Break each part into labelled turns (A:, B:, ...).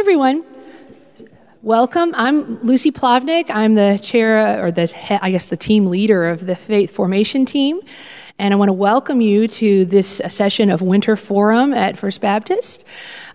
A: everyone. Welcome. I'm Lucy Plavnik. I'm the chair, or the I guess the team leader of the Faith Formation team, and I want to welcome you to this session of Winter Forum at First Baptist.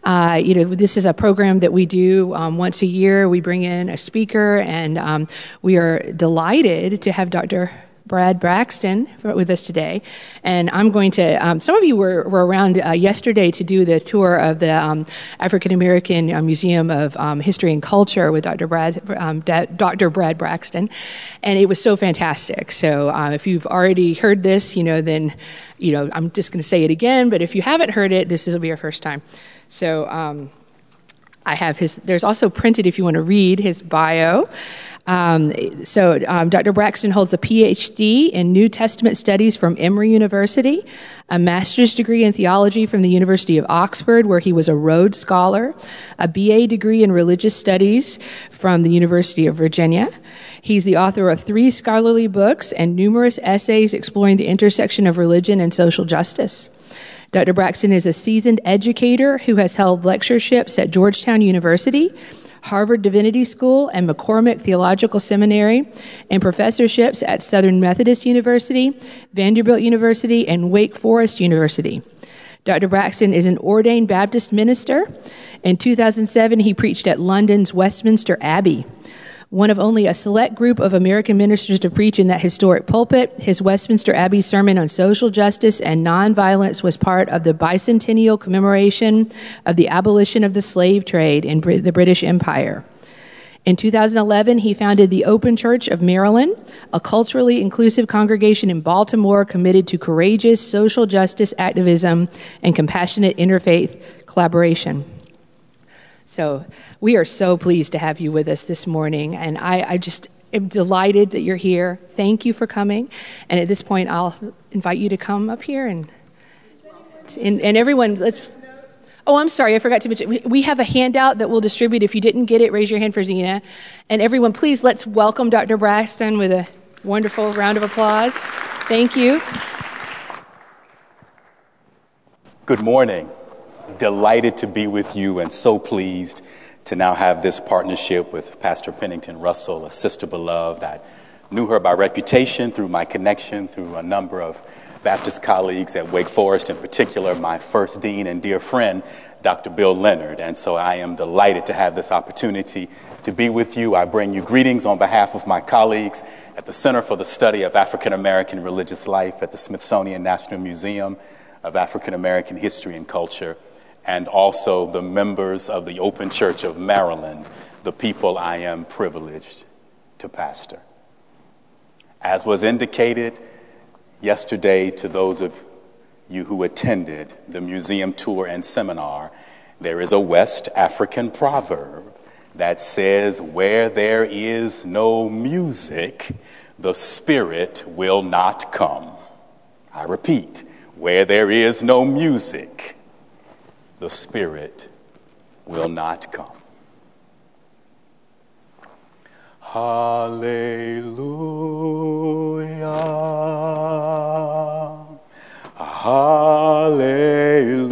A: Uh, you know, this is a program that we do um, once a year. We bring in a speaker, and um, we are delighted to have Dr. Brad Braxton with us today. And I'm going to, um, some of you were, were around uh, yesterday to do the tour of the um, African American uh, Museum of um, History and Culture with Dr. Brad, um, Dr. Brad Braxton. And it was so fantastic. So uh, if you've already heard this, you know, then, you know, I'm just going to say it again. But if you haven't heard it, this will be your first time. So, um, I have his, there's also printed if you want to read his bio. Um, so, um, Dr. Braxton holds a PhD in New Testament studies from Emory University, a master's degree in theology from the University of Oxford, where he was a Rhodes Scholar, a BA degree in religious studies from the University of Virginia. He's the author of three scholarly books and numerous essays exploring the intersection of religion and social justice. Dr. Braxton is a seasoned educator who has held lectureships at Georgetown University Harvard Divinity School and McCormick Theological Seminary, and professorships at Southern Methodist University, Vanderbilt University, and Wake Forest University. Dr. Braxton is an ordained Baptist minister. In 2007, he preached at London's Westminster Abbey one of only a select group of American ministers to preach in that historic pulpit. His Westminster Abbey sermon on social justice and nonviolence was part of the bicentennial commemoration of the abolition of the slave trade in the British Empire. In 2011, he founded the Open Church of Maryland, a culturally inclusive congregation in Baltimore committed to courageous social justice activism and compassionate interfaith collaboration. So we are so pleased to have you with us this morning, and I, I just am delighted that you're here. Thank you for coming. And at this point, I'll invite you to come up here and and, and everyone. Let's. Oh, I'm sorry, I forgot to mention. We have a handout that we'll distribute. If you didn't get it, raise your hand for Zena. And everyone, please let's welcome Dr. Braxton with a wonderful round of applause. Thank you.
B: Good morning delighted to be with you and so pleased to now have this partnership with Pastor Pennington Russell, a sister beloved. I knew her by reputation through my connection through a number of Baptist colleagues at Wake Forest, in particular, my first dean and dear friend, Dr. Bill Leonard. And so I am delighted to have this opportunity to be with you. I bring you greetings on behalf of my colleagues at the Center for the Study of African American Religious Life at the Smithsonian National Museum of African American History and Culture and also the members of the Open Church of Maryland, the people I am privileged to pastor. As was indicated yesterday to those of you who attended the museum tour and seminar, there is a West African proverb that says, Where there is no music, the Spirit will not come. I repeat, where there is no music, the Spirit will not come. Hallelujah. Hallelujah.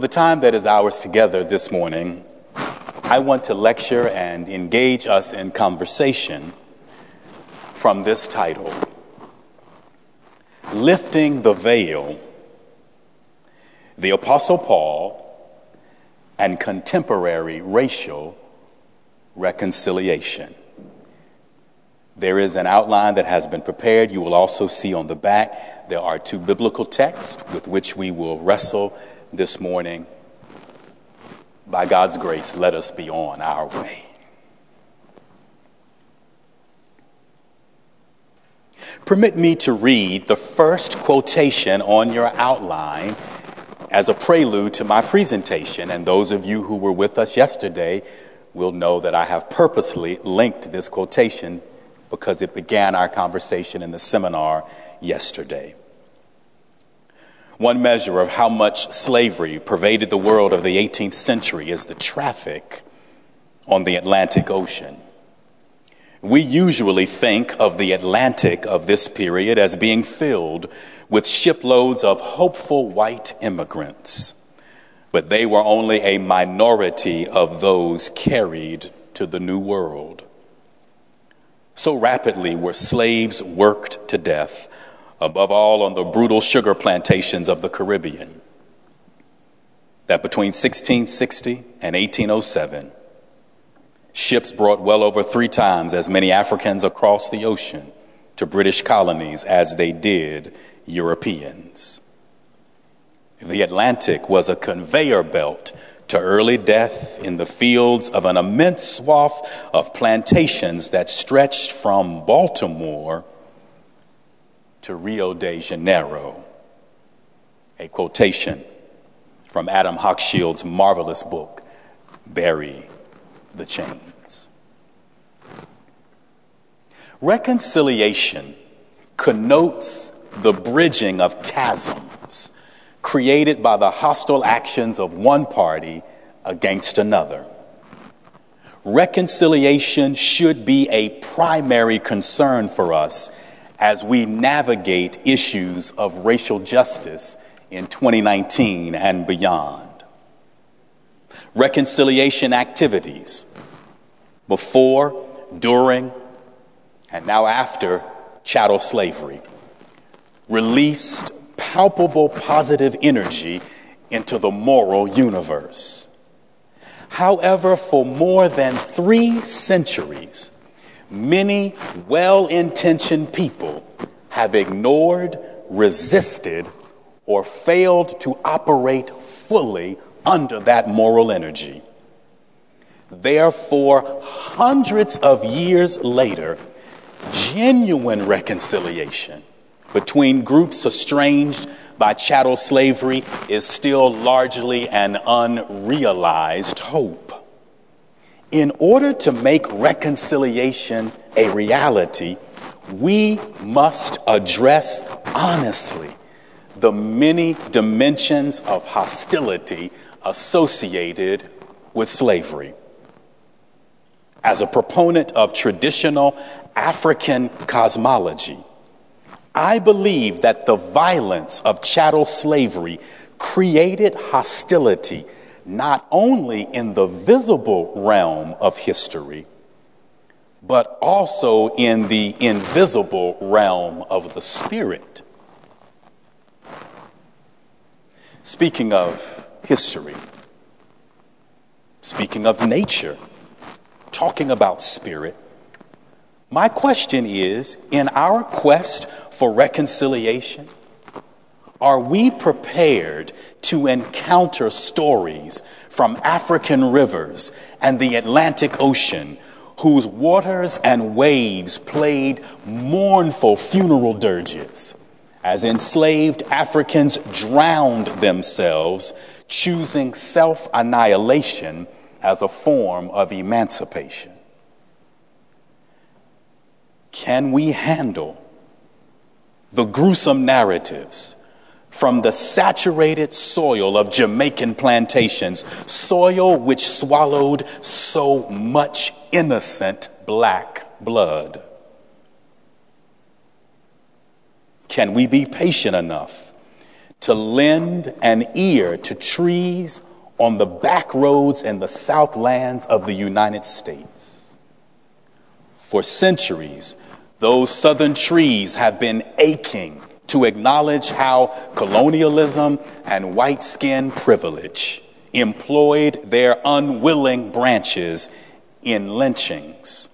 B: Time that is ours together this morning, I want to lecture and engage us in conversation from this title Lifting the Veil, the Apostle Paul, and Contemporary Racial Reconciliation. There is an outline that has been prepared. You will also see on the back there are two biblical texts with which we will wrestle this morning. By God's grace, let us be on our way. Permit me to read the first quotation on your outline as a prelude to my presentation. And those of you who were with us yesterday will know that I have purposely linked this quotation because it began our conversation in the seminar yesterday. One measure of how much slavery pervaded the world of the 18th century is the traffic on the Atlantic Ocean. We usually think of the Atlantic of this period as being filled with shiploads of hopeful white immigrants, but they were only a minority of those carried to the New World. So rapidly were slaves worked to death, above all on the brutal sugar plantations of the Caribbean, that between 1660 and 1807, ships brought well over three times as many Africans across the ocean to British colonies as they did Europeans. The Atlantic was a conveyor belt to early death in the fields of an immense swath of plantations that stretched from Baltimore to Rio de Janeiro. A quotation from Adam Hochschild's marvelous book, Bury the Chains. Reconciliation connotes the bridging of chasms created by the hostile actions of one party against another. Reconciliation should be a primary concern for us as we navigate issues of racial justice in 2019 and beyond. Reconciliation activities before, during, and now after chattel slavery released palpable positive energy into the moral universe. However, for more than three centuries, many well intentioned people have ignored, resisted, or failed to operate fully under that moral energy. Therefore, hundreds of years later, genuine reconciliation between groups estranged by chattel slavery is still largely an unrealized hope. In order to make reconciliation a reality, we must address honestly the many dimensions of hostility associated with slavery. As a proponent of traditional African cosmology, I believe that the violence of chattel slavery created hostility not only in the visible realm of history, but also in the invisible realm of the spirit. Speaking of history, speaking of nature, talking about spirit, my question is in our quest for reconciliation, are we prepared to encounter stories from African rivers and the Atlantic Ocean whose waters and waves played mournful funeral dirges as enslaved Africans drowned themselves, choosing self annihilation as a form of emancipation? Can we handle the gruesome narratives from the saturated soil of Jamaican plantations, soil which swallowed so much innocent black blood? Can we be patient enough to lend an ear to trees on the back roads and the southlands of the United States? For centuries, those southern trees have been aching to acknowledge how colonialism and white skin privilege employed their unwilling branches in lynchings,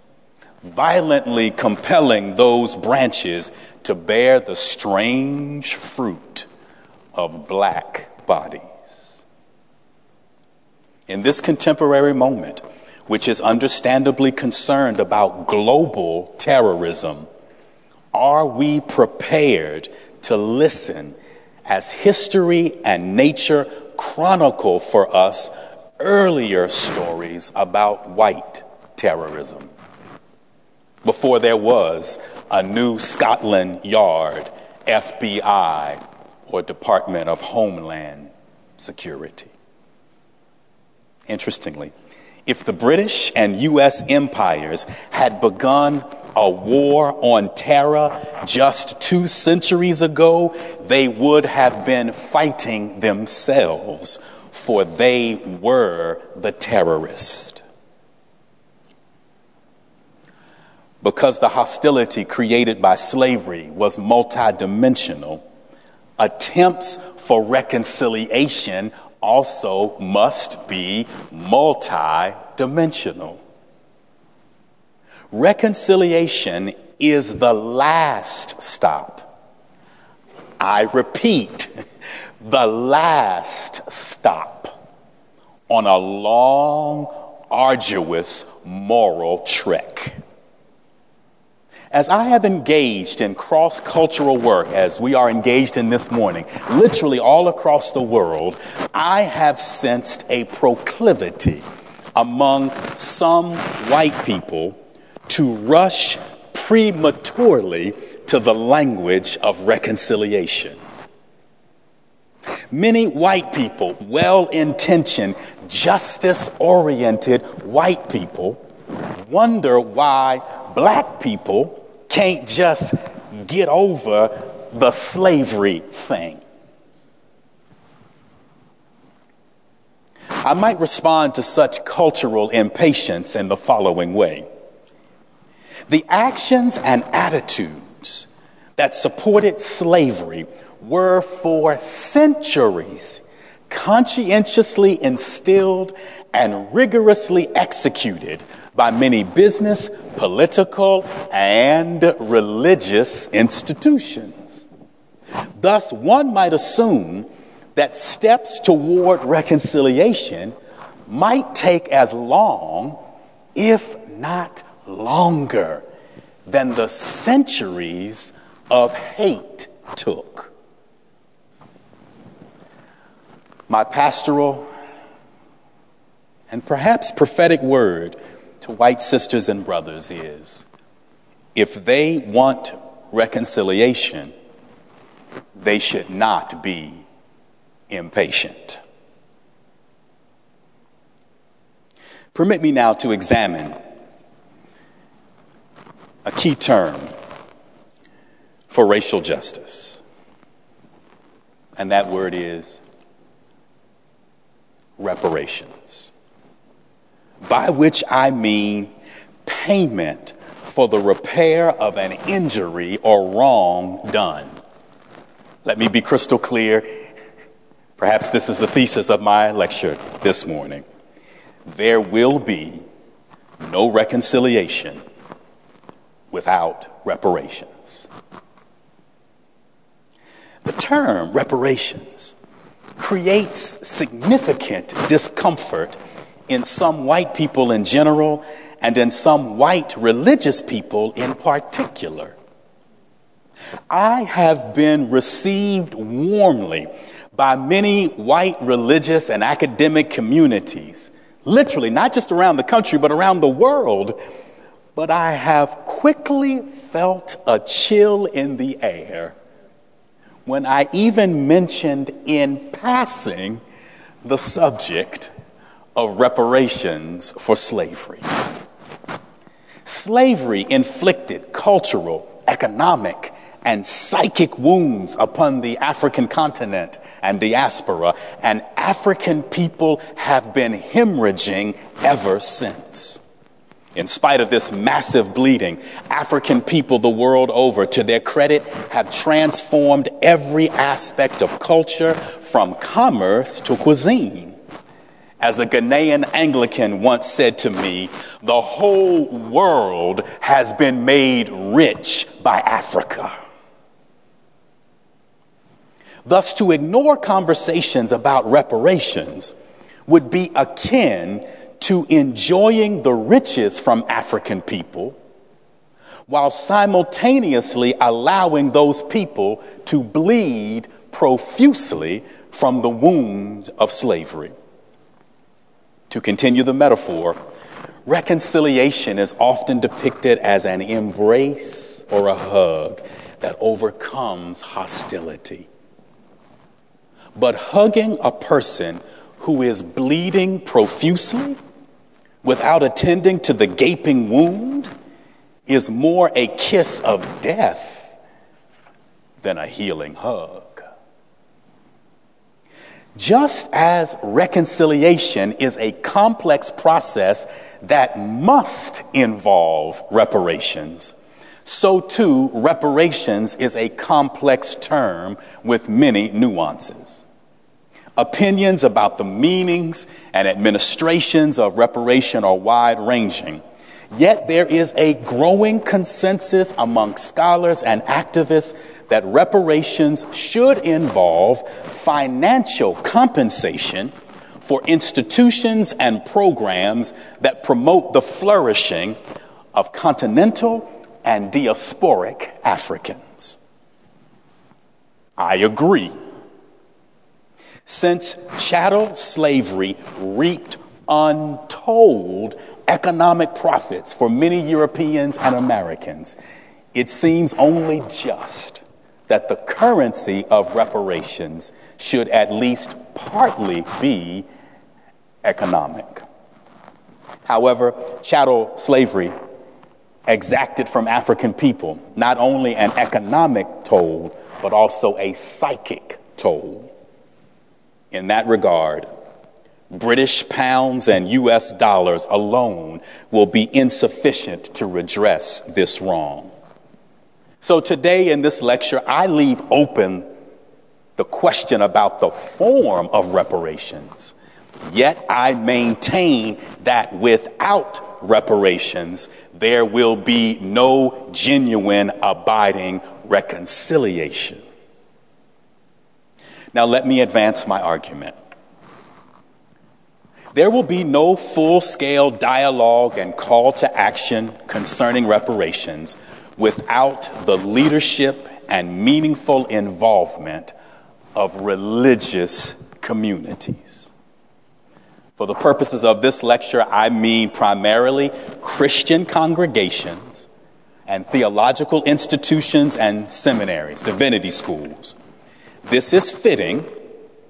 B: violently compelling those branches to bear the strange fruit of black bodies. In this contemporary moment, which is understandably concerned about global terrorism, are we prepared to listen as history and nature chronicle for us earlier stories about white terrorism? Before there was a new Scotland Yard, FBI, or Department of Homeland Security. Interestingly, if the British and U.S. empires had begun a war on terror just two centuries ago, they would have been fighting themselves, for they were the terrorists. Because the hostility created by slavery was multidimensional, attempts for reconciliation also must be multidimensional. Reconciliation is the last stop. I repeat, the last stop on a long, arduous moral trek. As I have engaged in cross cultural work, as we are engaged in this morning, literally all across the world, I have sensed a proclivity among some white people to rush prematurely to the language of reconciliation. Many white people, well intentioned, justice oriented white people, wonder why black people can't just get over the slavery thing. I might respond to such cultural impatience in the following way. The actions and attitudes that supported slavery were for centuries conscientiously instilled and rigorously executed by many business, political, and religious institutions. Thus, one might assume that steps toward reconciliation might take as long, if not longer than the centuries of hate took. My pastoral and perhaps prophetic word to white sisters and brothers is if they want reconciliation, they should not be impatient. Permit me now to examine a key term for racial justice. And that word is reparations, by which I mean payment for the repair of an injury or wrong done. Let me be crystal clear. Perhaps this is the thesis of my lecture this morning. There will be no reconciliation without reparations. The term reparations creates significant discomfort in some white people in general and in some white religious people in particular. I have been received warmly by many white religious and academic communities, literally, not just around the country, but around the world, but I have quickly felt a chill in the air when I even mentioned in passing the subject of reparations for slavery. Slavery inflicted cultural, economic, and psychic wounds upon the African continent and diaspora, and African people have been hemorrhaging ever since. In spite of this massive bleeding, African people the world over, to their credit, have transformed every aspect of culture from commerce to cuisine. As a Ghanaian Anglican once said to me, the whole world has been made rich by Africa. Thus, to ignore conversations about reparations would be akin to enjoying the riches from African people while simultaneously allowing those people to bleed profusely from the wound of slavery. To continue the metaphor, reconciliation is often depicted as an embrace or a hug that overcomes hostility. But hugging a person who is bleeding profusely without attending to the gaping wound is more a kiss of death than a healing hug. Just as reconciliation is a complex process that must involve reparations, so too reparations is a complex term with many nuances. Opinions about the meanings and administrations of reparation are wide ranging. Yet there is a growing consensus among scholars and activists that reparations should involve financial compensation for institutions and programs that promote the flourishing of continental and diasporic Africans. I agree. Since chattel slavery reaped untold economic profits for many Europeans and Americans, it seems only just that the currency of reparations should at least partly be economic. However, chattel slavery exacted from African people not only an economic toll, but also a psychic toll. In that regard, British pounds and US dollars alone will be insufficient to redress this wrong. So today in this lecture, I leave open the question about the form of reparations. Yet I maintain that without reparations, there will be no genuine abiding reconciliation. Now, let me advance my argument. There will be no full scale dialogue and call to action concerning reparations without the leadership and meaningful involvement of religious communities. For the purposes of this lecture, I mean primarily Christian congregations and theological institutions and seminaries, divinity schools. This is fitting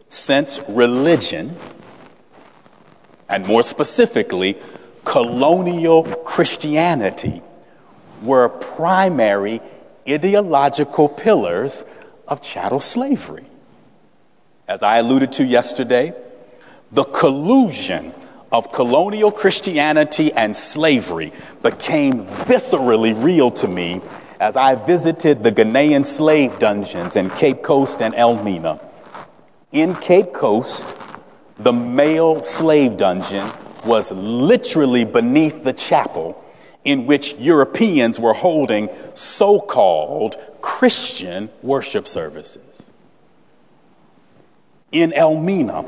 B: since religion, and more specifically, colonial Christianity, were primary ideological pillars of chattel slavery. As I alluded to yesterday, the collusion of colonial Christianity and slavery became viscerally real to me as I visited the Ghanaian slave dungeons in Cape Coast and Elmina. In Cape Coast, the male slave dungeon was literally beneath the chapel in which Europeans were holding so called Christian worship services. In Elmina,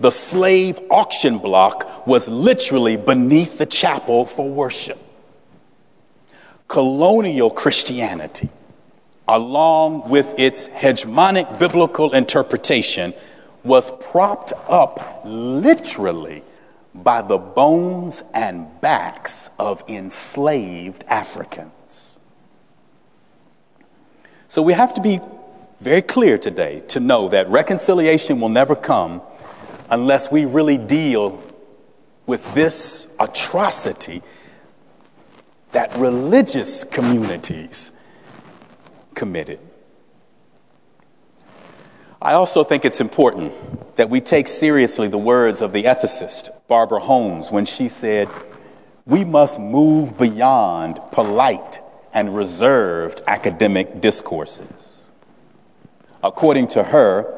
B: the slave auction block was literally beneath the chapel for worship. Colonial Christianity, along with its hegemonic biblical interpretation, was propped up literally by the bones and backs of enslaved Africans. So we have to be very clear today to know that reconciliation will never come unless we really deal with this atrocity that religious communities committed. I also think it's important that we take seriously the words of the ethicist Barbara Holmes when she said, We must move beyond polite and reserved academic discourses. According to her,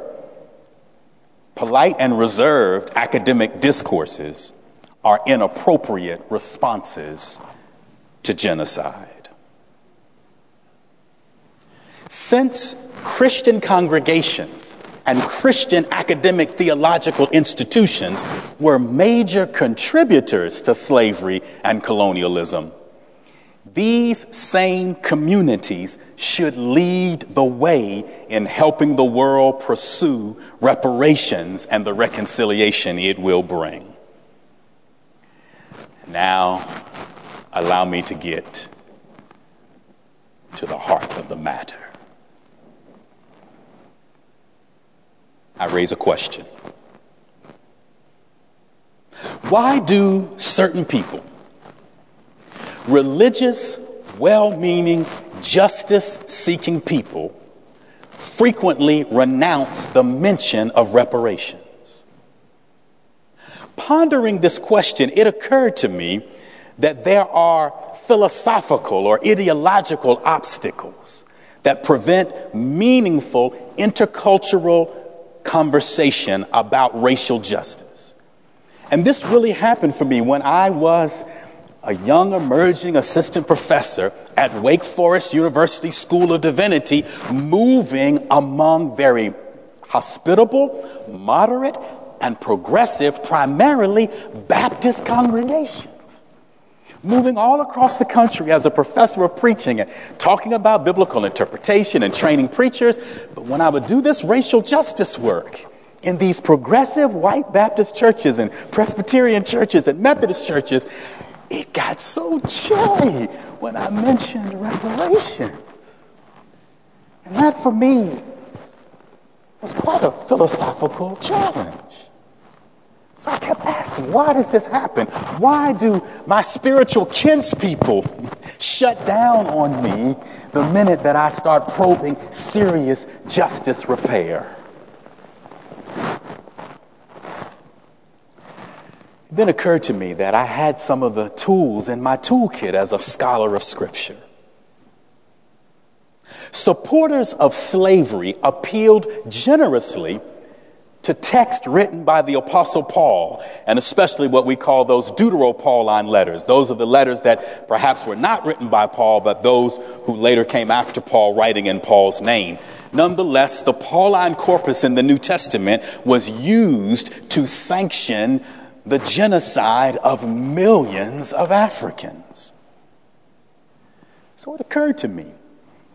B: polite and reserved academic discourses are inappropriate responses to genocide. Since Christian congregations and Christian academic theological institutions were major contributors to slavery and colonialism, these same communities should lead the way in helping the world pursue reparations and the reconciliation it will bring. Now, allow me to get to the heart of the matter. I raise a question. Why do certain people, religious, well meaning, justice seeking people, frequently renounce the mention of reparations? Pondering this question, it occurred to me that there are philosophical or ideological obstacles that prevent meaningful intercultural conversation about racial justice. And this really happened for me when I was a young emerging assistant professor at Wake Forest University School of Divinity, moving among very hospitable, moderate, and progressive, primarily Baptist congregations moving all across the country as a professor of preaching and talking about biblical interpretation and training preachers. But when I would do this racial justice work in these progressive white Baptist churches and Presbyterian churches and Methodist churches, it got so chilly when I mentioned reparations. And that for me was quite a philosophical challenge. So I kept asking, why does this happen? Why do my spiritual kinspeople shut down on me the minute that I start probing serious justice repair? It then occurred to me that I had some of the tools in my toolkit as a scholar of Scripture. Supporters of slavery appealed generously to text written by the Apostle Paul, and especially what we call those Deutero-Pauline letters. Those are the letters that perhaps were not written by Paul, but those who later came after Paul, writing in Paul's name. Nonetheless, the Pauline corpus in the New Testament was used to sanction the genocide of millions of Africans. So it occurred to me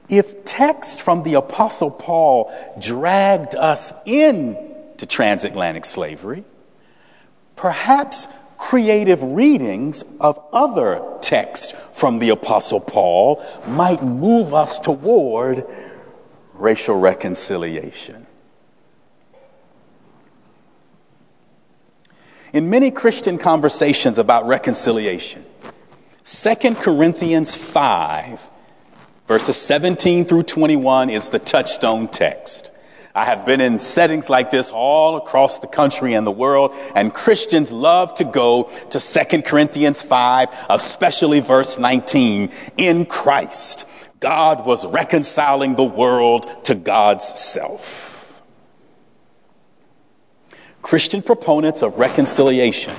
B: if text from the Apostle Paul dragged us in to transatlantic slavery, perhaps creative readings of other texts from the Apostle Paul might move us toward racial reconciliation. In many Christian conversations about reconciliation, 2 Corinthians 5, verses 17 through 21 is the touchstone text. I have been in settings like this all across the country and the world, and Christians love to go to 2 Corinthians 5, especially verse 19. In Christ, God was reconciling the world to God's self. Christian proponents of reconciliation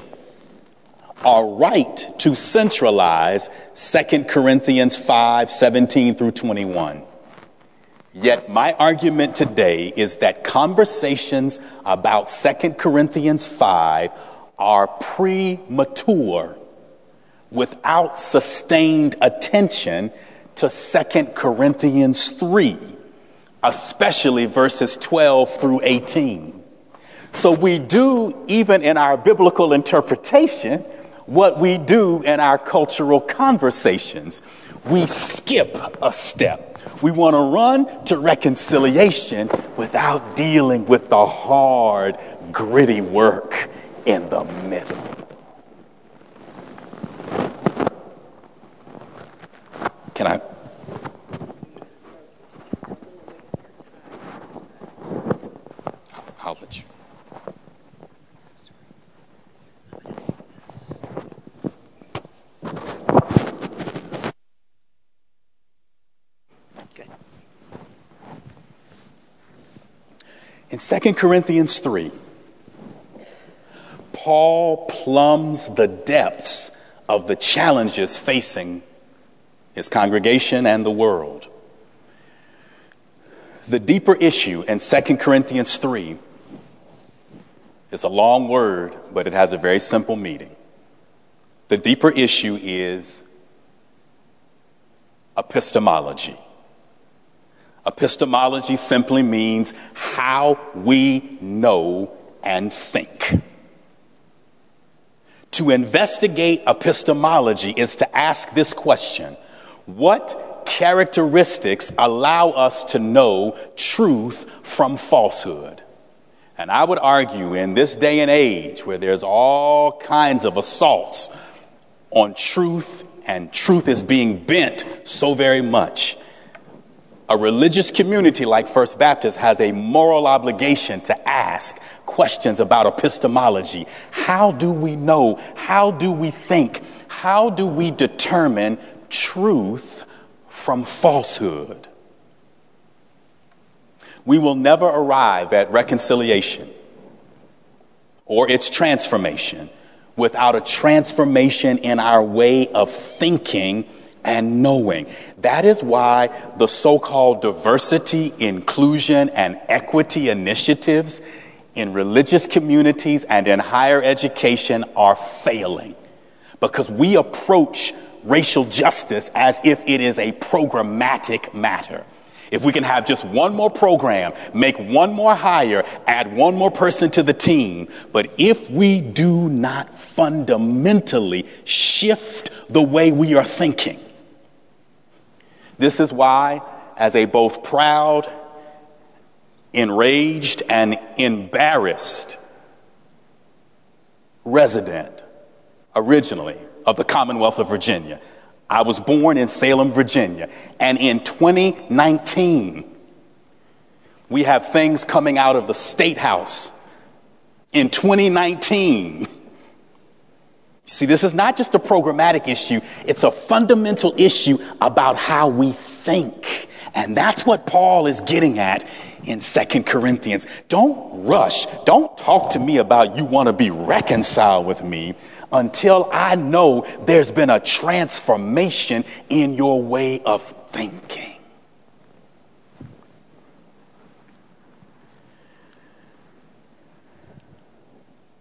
B: are right to centralize 2 Corinthians 5 17 through 21. Yet my argument today is that conversations about 2 Corinthians 5 are premature without sustained attention to 2 Corinthians 3, especially verses 12 through 18. So we do, even in our biblical interpretation, what we do in our cultural conversations. We skip a step we want to run to reconciliation without dealing with the hard, gritty work in the middle. Can I? I'll let you. In 2 Corinthians 3, Paul plumbs the depths of the challenges facing his congregation and the world. The deeper issue in 2 Corinthians 3 is a long word, but it has a very simple meaning. The deeper issue is epistemology. Epistemology simply means how we know and think. To investigate epistemology is to ask this question What characteristics allow us to know truth from falsehood? And I would argue in this day and age where there's all kinds of assaults on truth and truth is being bent so very much, a religious community like First Baptist has a moral obligation to ask questions about epistemology. How do we know? How do we think? How do we determine truth from falsehood? We will never arrive at reconciliation or its transformation without a transformation in our way of thinking and knowing. That is why the so called diversity, inclusion, and equity initiatives in religious communities and in higher education are failing. Because we approach racial justice as if it is a programmatic matter. If we can have just one more program, make one more hire, add one more person to the team, but if we do not fundamentally shift the way we are thinking, this is why, as a both proud, enraged, and embarrassed resident originally of the Commonwealth of Virginia, I was born in Salem, Virginia, and in 2019, we have things coming out of the State House. In 2019, see, this is not just a programmatic issue, it's a fundamental issue about how we think. And that's what Paul is getting at in Second Corinthians. Don't rush. Don't talk to me about you want to be reconciled with me until I know there's been a transformation in your way of thinking.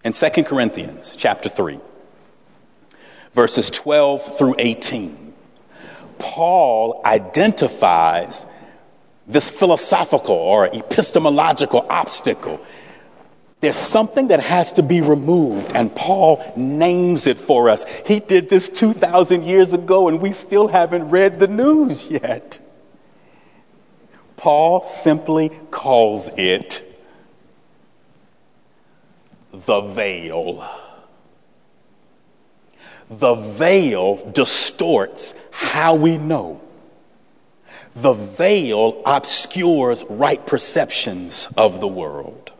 B: In 2 Corinthians chapter 3, verses 12 through 18, Paul identifies this philosophical or epistemological obstacle there's something that has to be removed, and Paul names it for us. He did this 2,000 years ago, and we still haven't read the news yet. Paul simply calls it the veil. The veil distorts how we know. The veil obscures right perceptions of the world.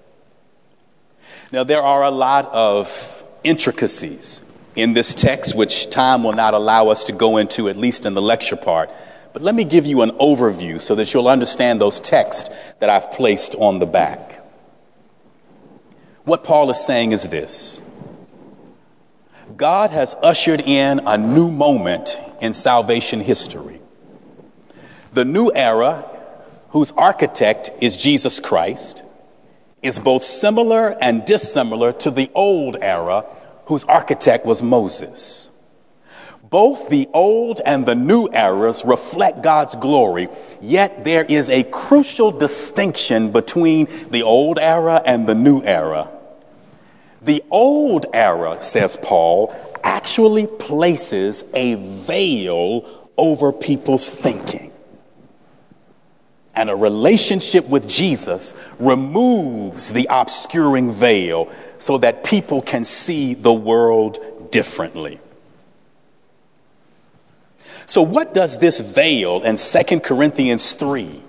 B: Now, there are a lot of intricacies in this text, which time will not allow us to go into, at least in the lecture part. But let me give you an overview so that you'll understand those texts that I've placed on the back. What Paul is saying is this God has ushered in a new moment in salvation history. The new era, whose architect is Jesus Christ, is both similar and dissimilar to the old era, whose architect was Moses. Both the old and the new eras reflect God's glory, yet there is a crucial distinction between the old era and the new era. The old era, says Paul, actually places a veil over people's thinking and a relationship with Jesus removes the obscuring veil so that people can see the world differently. So, what does this veil in 2 Corinthians 3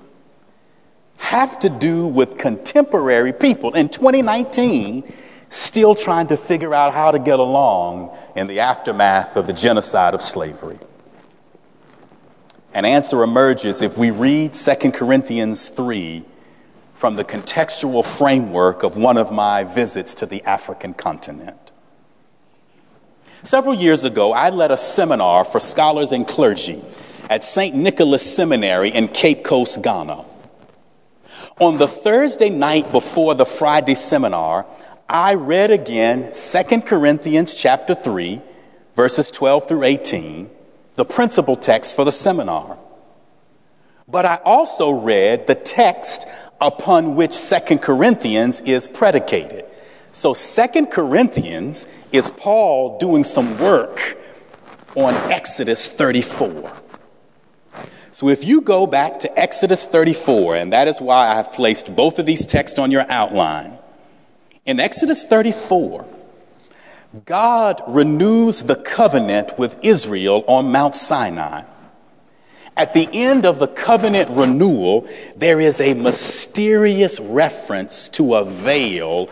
B: have to do with contemporary people in 2019 still trying to figure out how to get along in the aftermath of the genocide of slavery? An answer emerges if we read 2 Corinthians 3 from the contextual framework of one of my visits to the African continent. Several years ago, I led a seminar for scholars and clergy at St. Nicholas Seminary in Cape Coast, Ghana. On the Thursday night before the Friday seminar, I read again 2 Corinthians chapter 3, verses 12 through 18, the principal text for the seminar. But I also read the text upon which 2 Corinthians is predicated. So 2 Corinthians is Paul doing some work on Exodus 34. So if you go back to Exodus 34, and that is why I have placed both of these texts on your outline. In Exodus 34, God renews the covenant with Israel on Mount Sinai. At the end of the covenant renewal, there is a mysterious reference to a veil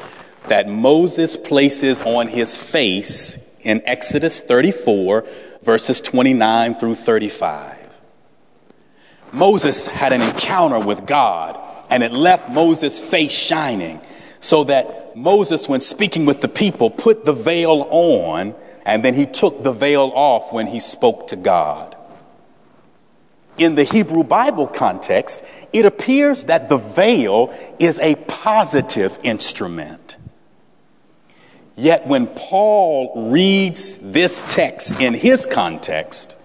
B: that Moses places on his face in Exodus 34, verses 29 through 35. Moses had an encounter with God, and it left Moses' face shining, so that Moses, when speaking with the people, put the veil on, and then he took the veil off when he spoke to God in the Hebrew Bible context, it appears that the veil is a positive instrument. Yet when Paul reads this text in his context,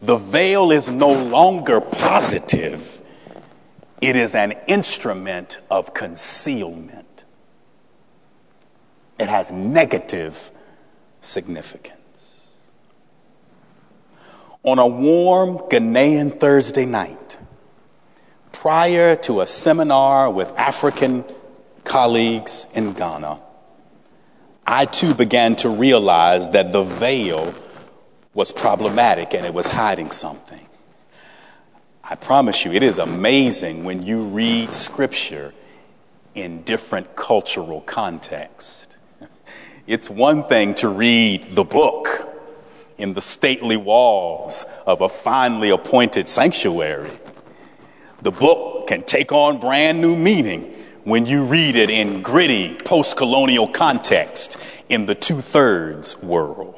B: the veil is no longer positive, it is an instrument of concealment. It has negative significance on a warm Ghanaian Thursday night, prior to a seminar with African colleagues in Ghana, I too began to realize that the veil was problematic and it was hiding something. I promise you, it is amazing when you read scripture in different cultural context. It's one thing to read the book in the stately walls of a finely appointed sanctuary. The book can take on brand new meaning when you read it in gritty post colonial context in the two thirds world.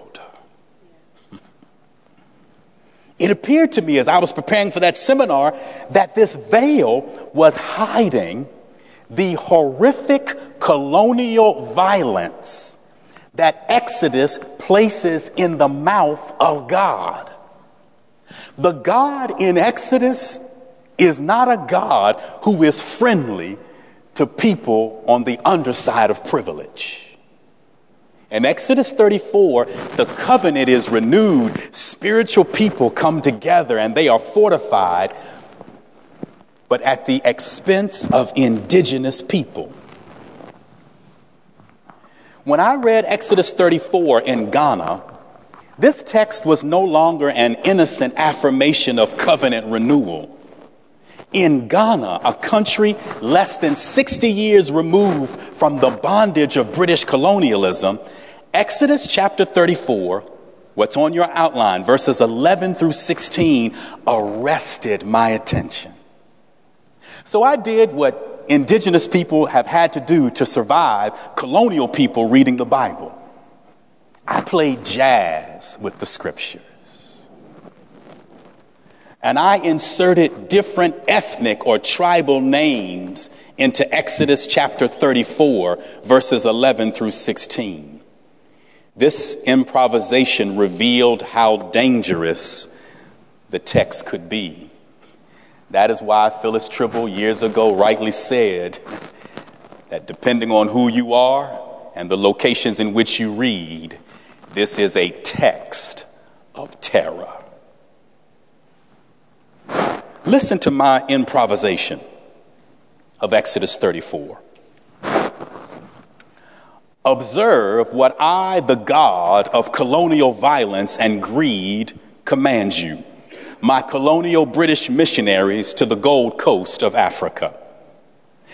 B: It appeared to me as I was preparing for that seminar that this veil was hiding the horrific colonial violence that Exodus places in the mouth of God. The God in Exodus is not a God who is friendly to people on the underside of privilege. In Exodus 34, the covenant is renewed. Spiritual people come together and they are fortified, but at the expense of indigenous people. When I read Exodus 34 in Ghana, this text was no longer an innocent affirmation of covenant renewal. In Ghana, a country less than 60 years removed from the bondage of British colonialism, Exodus chapter 34, what's on your outline, verses 11 through 16, arrested my attention. So I did what indigenous people have had to do to survive colonial people reading the Bible. I played jazz with the scriptures. And I inserted different ethnic or tribal names into Exodus chapter 34, verses 11 through 16. This improvisation revealed how dangerous the text could be. That is why Phyllis Trible years ago rightly said that depending on who you are and the locations in which you read, this is a text of terror. Listen to my improvisation of Exodus 34. Observe what I, the God of colonial violence and greed, command you my colonial British missionaries to the Gold Coast of Africa.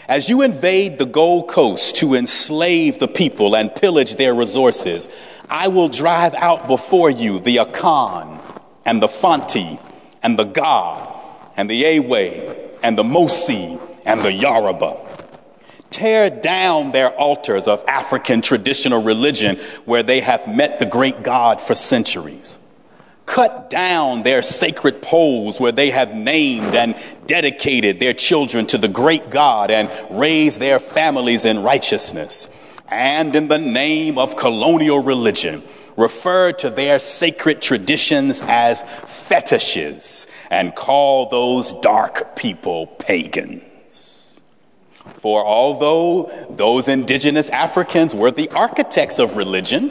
B: As you invade the Gold Coast to enslave the people and pillage their resources, I will drive out before you the Akan and the Fanti and the Ga and the Ewe and the Mossi and the Yoruba. Tear down their altars of African traditional religion where they have met the great God for centuries. Cut down their sacred poles where they have named and dedicated their children to the great God and raised their families in righteousness. And in the name of colonial religion, refer to their sacred traditions as fetishes and call those dark people pagans. For although those indigenous Africans were the architects of religion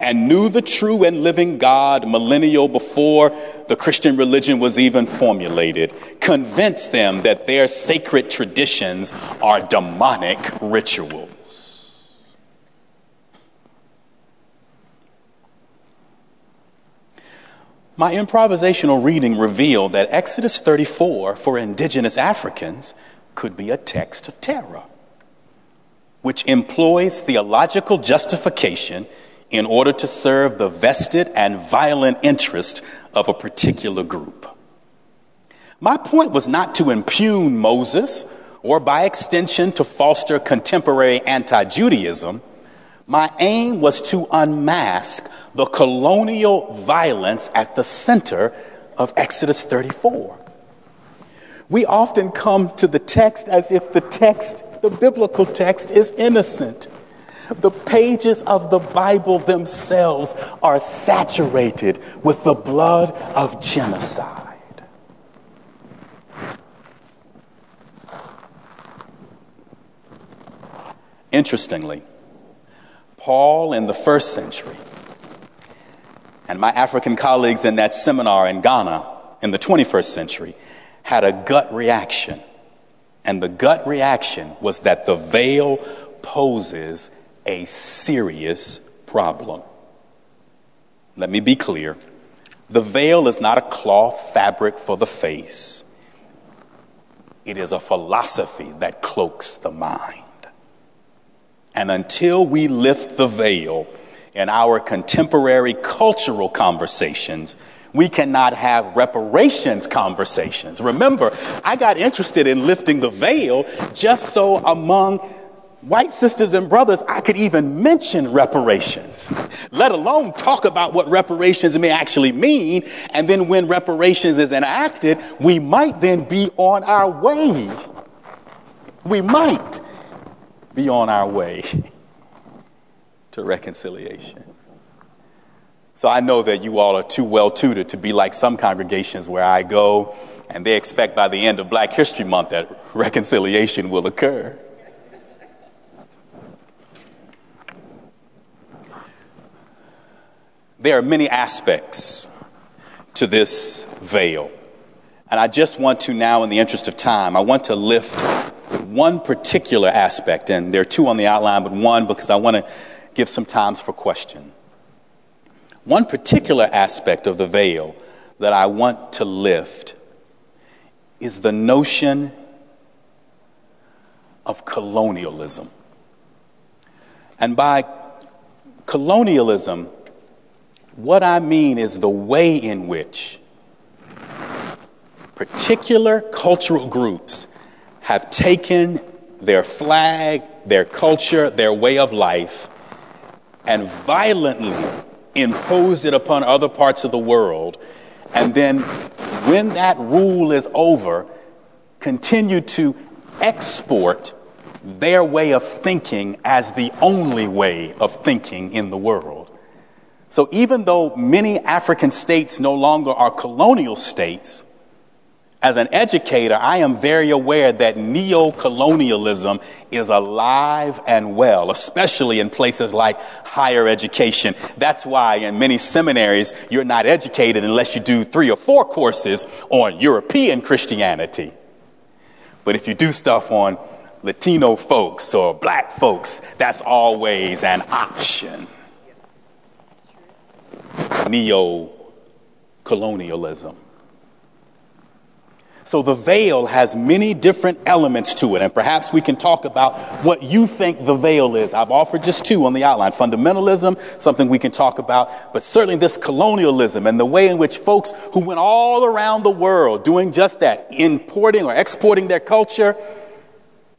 B: and knew the true and living God millennial before the Christian religion was even formulated, convince them that their sacred traditions are demonic rituals. My improvisational reading revealed that Exodus 34 for indigenous Africans could be a text of terror, which employs theological justification in order to serve the vested and violent interest of a particular group. My point was not to impugn Moses or by extension to foster contemporary anti Judaism. My aim was to unmask the colonial violence at the center of Exodus 34. We often come to the text as if the text, the biblical text, is innocent. The pages of the Bible themselves are saturated with the blood of genocide. Interestingly, Paul in the first century and my African colleagues in that seminar in Ghana in the 21st century had a gut reaction. And the gut reaction was that the veil poses a serious problem. Let me be clear the veil is not a cloth fabric for the face, it is a philosophy that cloaks the mind. And until we lift the veil in our contemporary cultural conversations, we cannot have reparations conversations. Remember, I got interested in lifting the veil just so among white sisters and brothers, I could even mention reparations, let alone talk about what reparations may actually mean. And then when reparations is enacted, we might then be on our way. We might be on our way to reconciliation. So I know that you all are too well tutored to be like some congregations where I go and they expect by the end of Black History Month that reconciliation will occur. There are many aspects to this veil. And I just want to now, in the interest of time, I want to lift one particular aspect, and there are two on the outline, but one because I want to give some times for question. One particular aspect of the veil that I want to lift is the notion of colonialism. And by colonialism, what I mean is the way in which particular cultural groups have taken their flag, their culture, their way of life, and violently imposed it upon other parts of the world, and then when that rule is over, continue to export their way of thinking as the only way of thinking in the world. So even though many African states no longer are colonial states, as an educator, I am very aware that neo colonialism is alive and well, especially in places like higher education. That's why in many seminaries, you're not educated unless you do three or four courses on European Christianity. But if you do stuff on Latino folks or black folks, that's always an option. Neo colonialism. So the veil has many different elements to it, and perhaps we can talk about what you think the veil is. I've offered just two on the outline fundamentalism, something we can talk about, but certainly this colonialism and the way in which folks who went all around the world doing just that, importing or exporting their culture,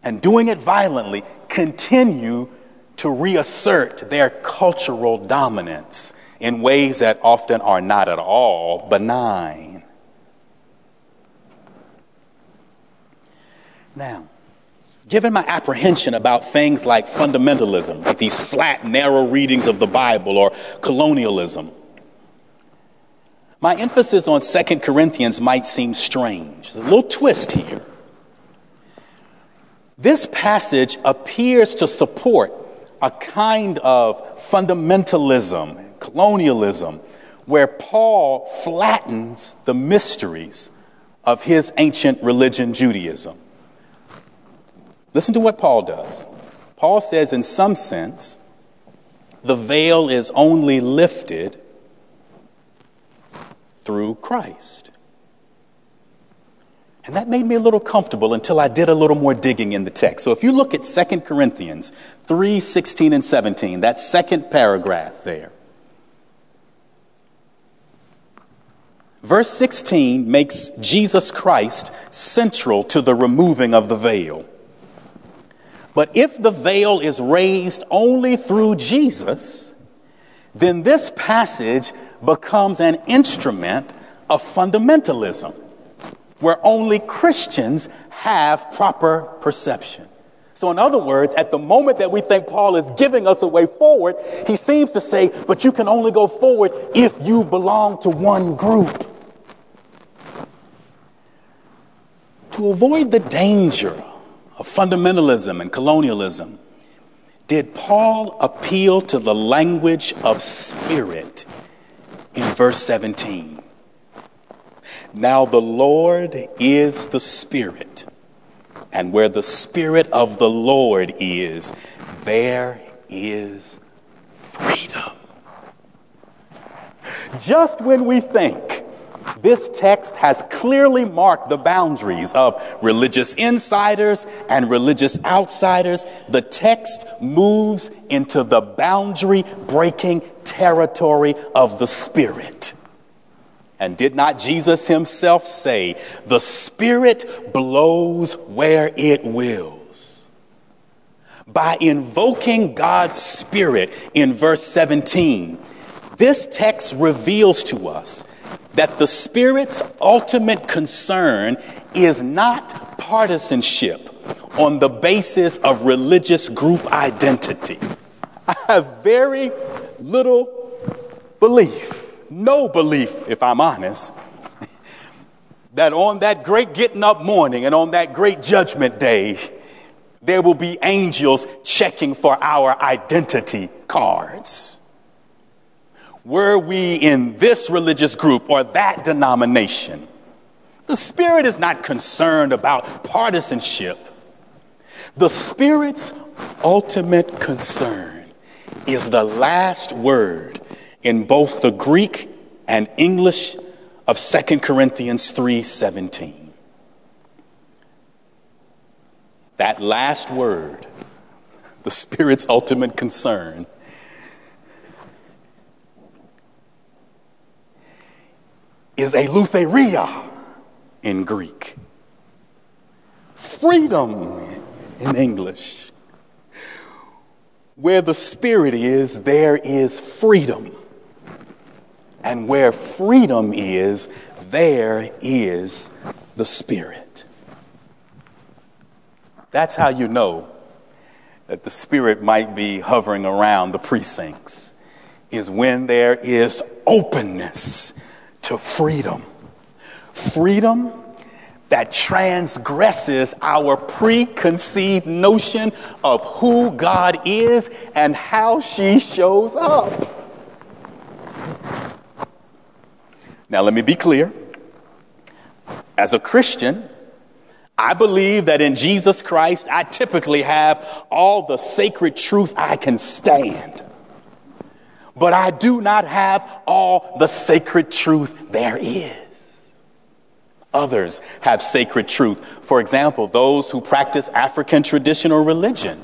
B: and doing it violently continue to reassert their cultural dominance in ways that often are not at all benign. Now, given my apprehension about things like fundamentalism, like these flat, narrow readings of the Bible, or colonialism, my emphasis on 2 Corinthians might seem strange. There's a little twist here. This passage appears to support a kind of fundamentalism, colonialism, where Paul flattens the mysteries of his ancient religion, Judaism. Listen to what Paul does. Paul says, in some sense, the veil is only lifted through Christ. And that made me a little comfortable until I did a little more digging in the text. So if you look at 2 Corinthians 3 16 and 17, that second paragraph there, verse 16 makes Jesus Christ central to the removing of the veil. But if the veil is raised only through Jesus, then this passage becomes an instrument of fundamentalism where only Christians have proper perception. So, in other words, at the moment that we think Paul is giving us a way forward, he seems to say, but you can only go forward if you belong to one group. To avoid the danger of fundamentalism and colonialism, did Paul appeal to the language of spirit in verse 17? Now the Lord is the Spirit, and where the Spirit of the Lord is, there is freedom. Just when we think this text has clearly marked the boundaries of religious insiders and religious outsiders. The text moves into the boundary breaking territory of the Spirit. And did not Jesus himself say, The Spirit blows where it wills? By invoking God's Spirit in verse 17, this text reveals to us that the Spirit's ultimate concern is not partisanship on the basis of religious group identity. I have very little belief no belief, if I'm honest, that on that great getting up morning and on that great judgment day, there will be angels checking for our identity cards. Were we in this religious group or that denomination? The Spirit is not concerned about partisanship. The Spirit's ultimate concern is the last word in both the Greek and English of 2 Corinthians 3:17. That last word, the Spirit's ultimate concern, is eleutheria in Greek. Freedom in English. Where the Spirit is, there is freedom. And where freedom is, there is the Spirit. That's how you know that the Spirit might be hovering around the precincts, is when there is openness to freedom. Freedom that transgresses our preconceived notion of who God is and how she shows up. Now, let me be clear. As a Christian, I believe that in Jesus Christ, I typically have all the sacred truth I can stand. But I do not have all the sacred truth there is. Others have sacred truth. For example, those who practice African traditional religion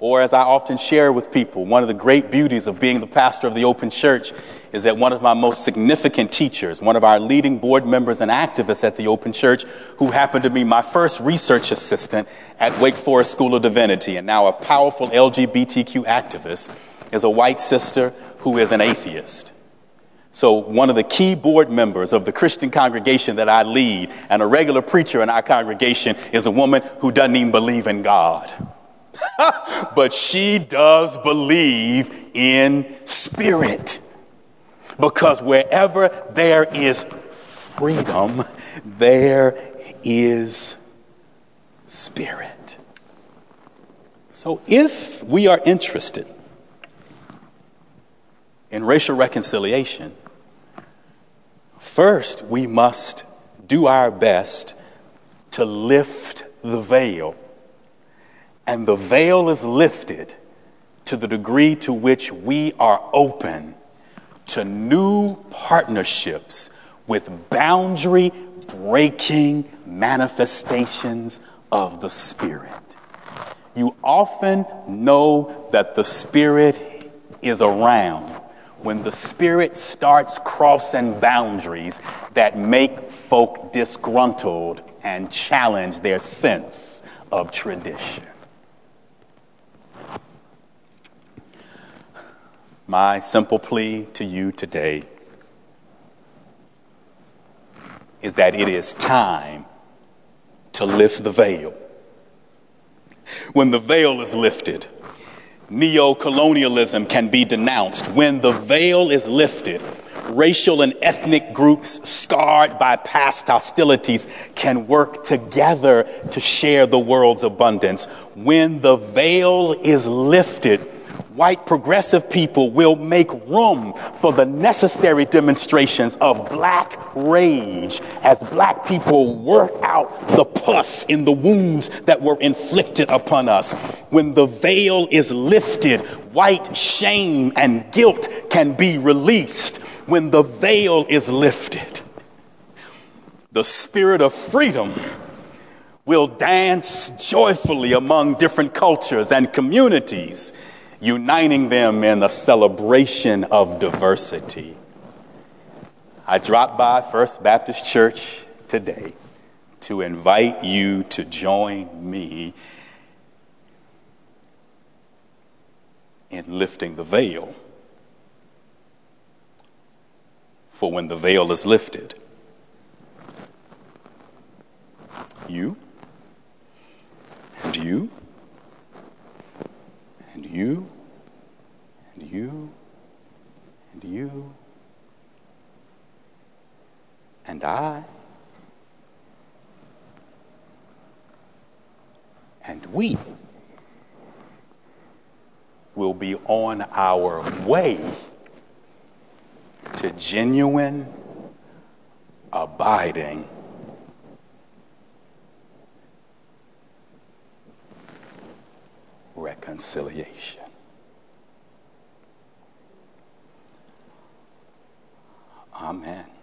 B: Or, as I often share with people, one of the great beauties of being the pastor of the Open Church is that one of my most significant teachers, one of our leading board members and activists at the Open Church, who happened to be my first research assistant at Wake Forest School of Divinity and now a powerful LGBTQ activist, is a white sister who is an atheist. So, one of the key board members of the Christian congregation that I lead and a regular preacher in our congregation is a woman who doesn't even believe in God. but she does believe in spirit. Because wherever there is freedom, there is spirit. So if we are interested in racial reconciliation, first we must do our best to lift the veil and the veil is lifted to the degree to which we are open to new partnerships with boundary breaking manifestations of the Spirit. You often know that the Spirit is around when the Spirit starts crossing boundaries that make folk disgruntled and challenge their sense of tradition. My simple plea to you today is that it is time to lift the veil. When the veil is lifted, neo colonialism can be denounced. When the veil is lifted, racial and ethnic groups scarred by past hostilities can work together to share the world's abundance. When the veil is lifted, white progressive people will make room for the necessary demonstrations of black rage as black people work out the pus in the wounds that were inflicted upon us. When the veil is lifted, white shame and guilt can be released. When the veil is lifted, the spirit of freedom will dance joyfully among different cultures and communities uniting them in the celebration of diversity. I dropped by First Baptist Church today to invite you to join me in lifting the veil. For when the veil is lifted, you and you and you, and you, and you, and I, and we will be on our way to genuine, abiding reconciliation. Amen.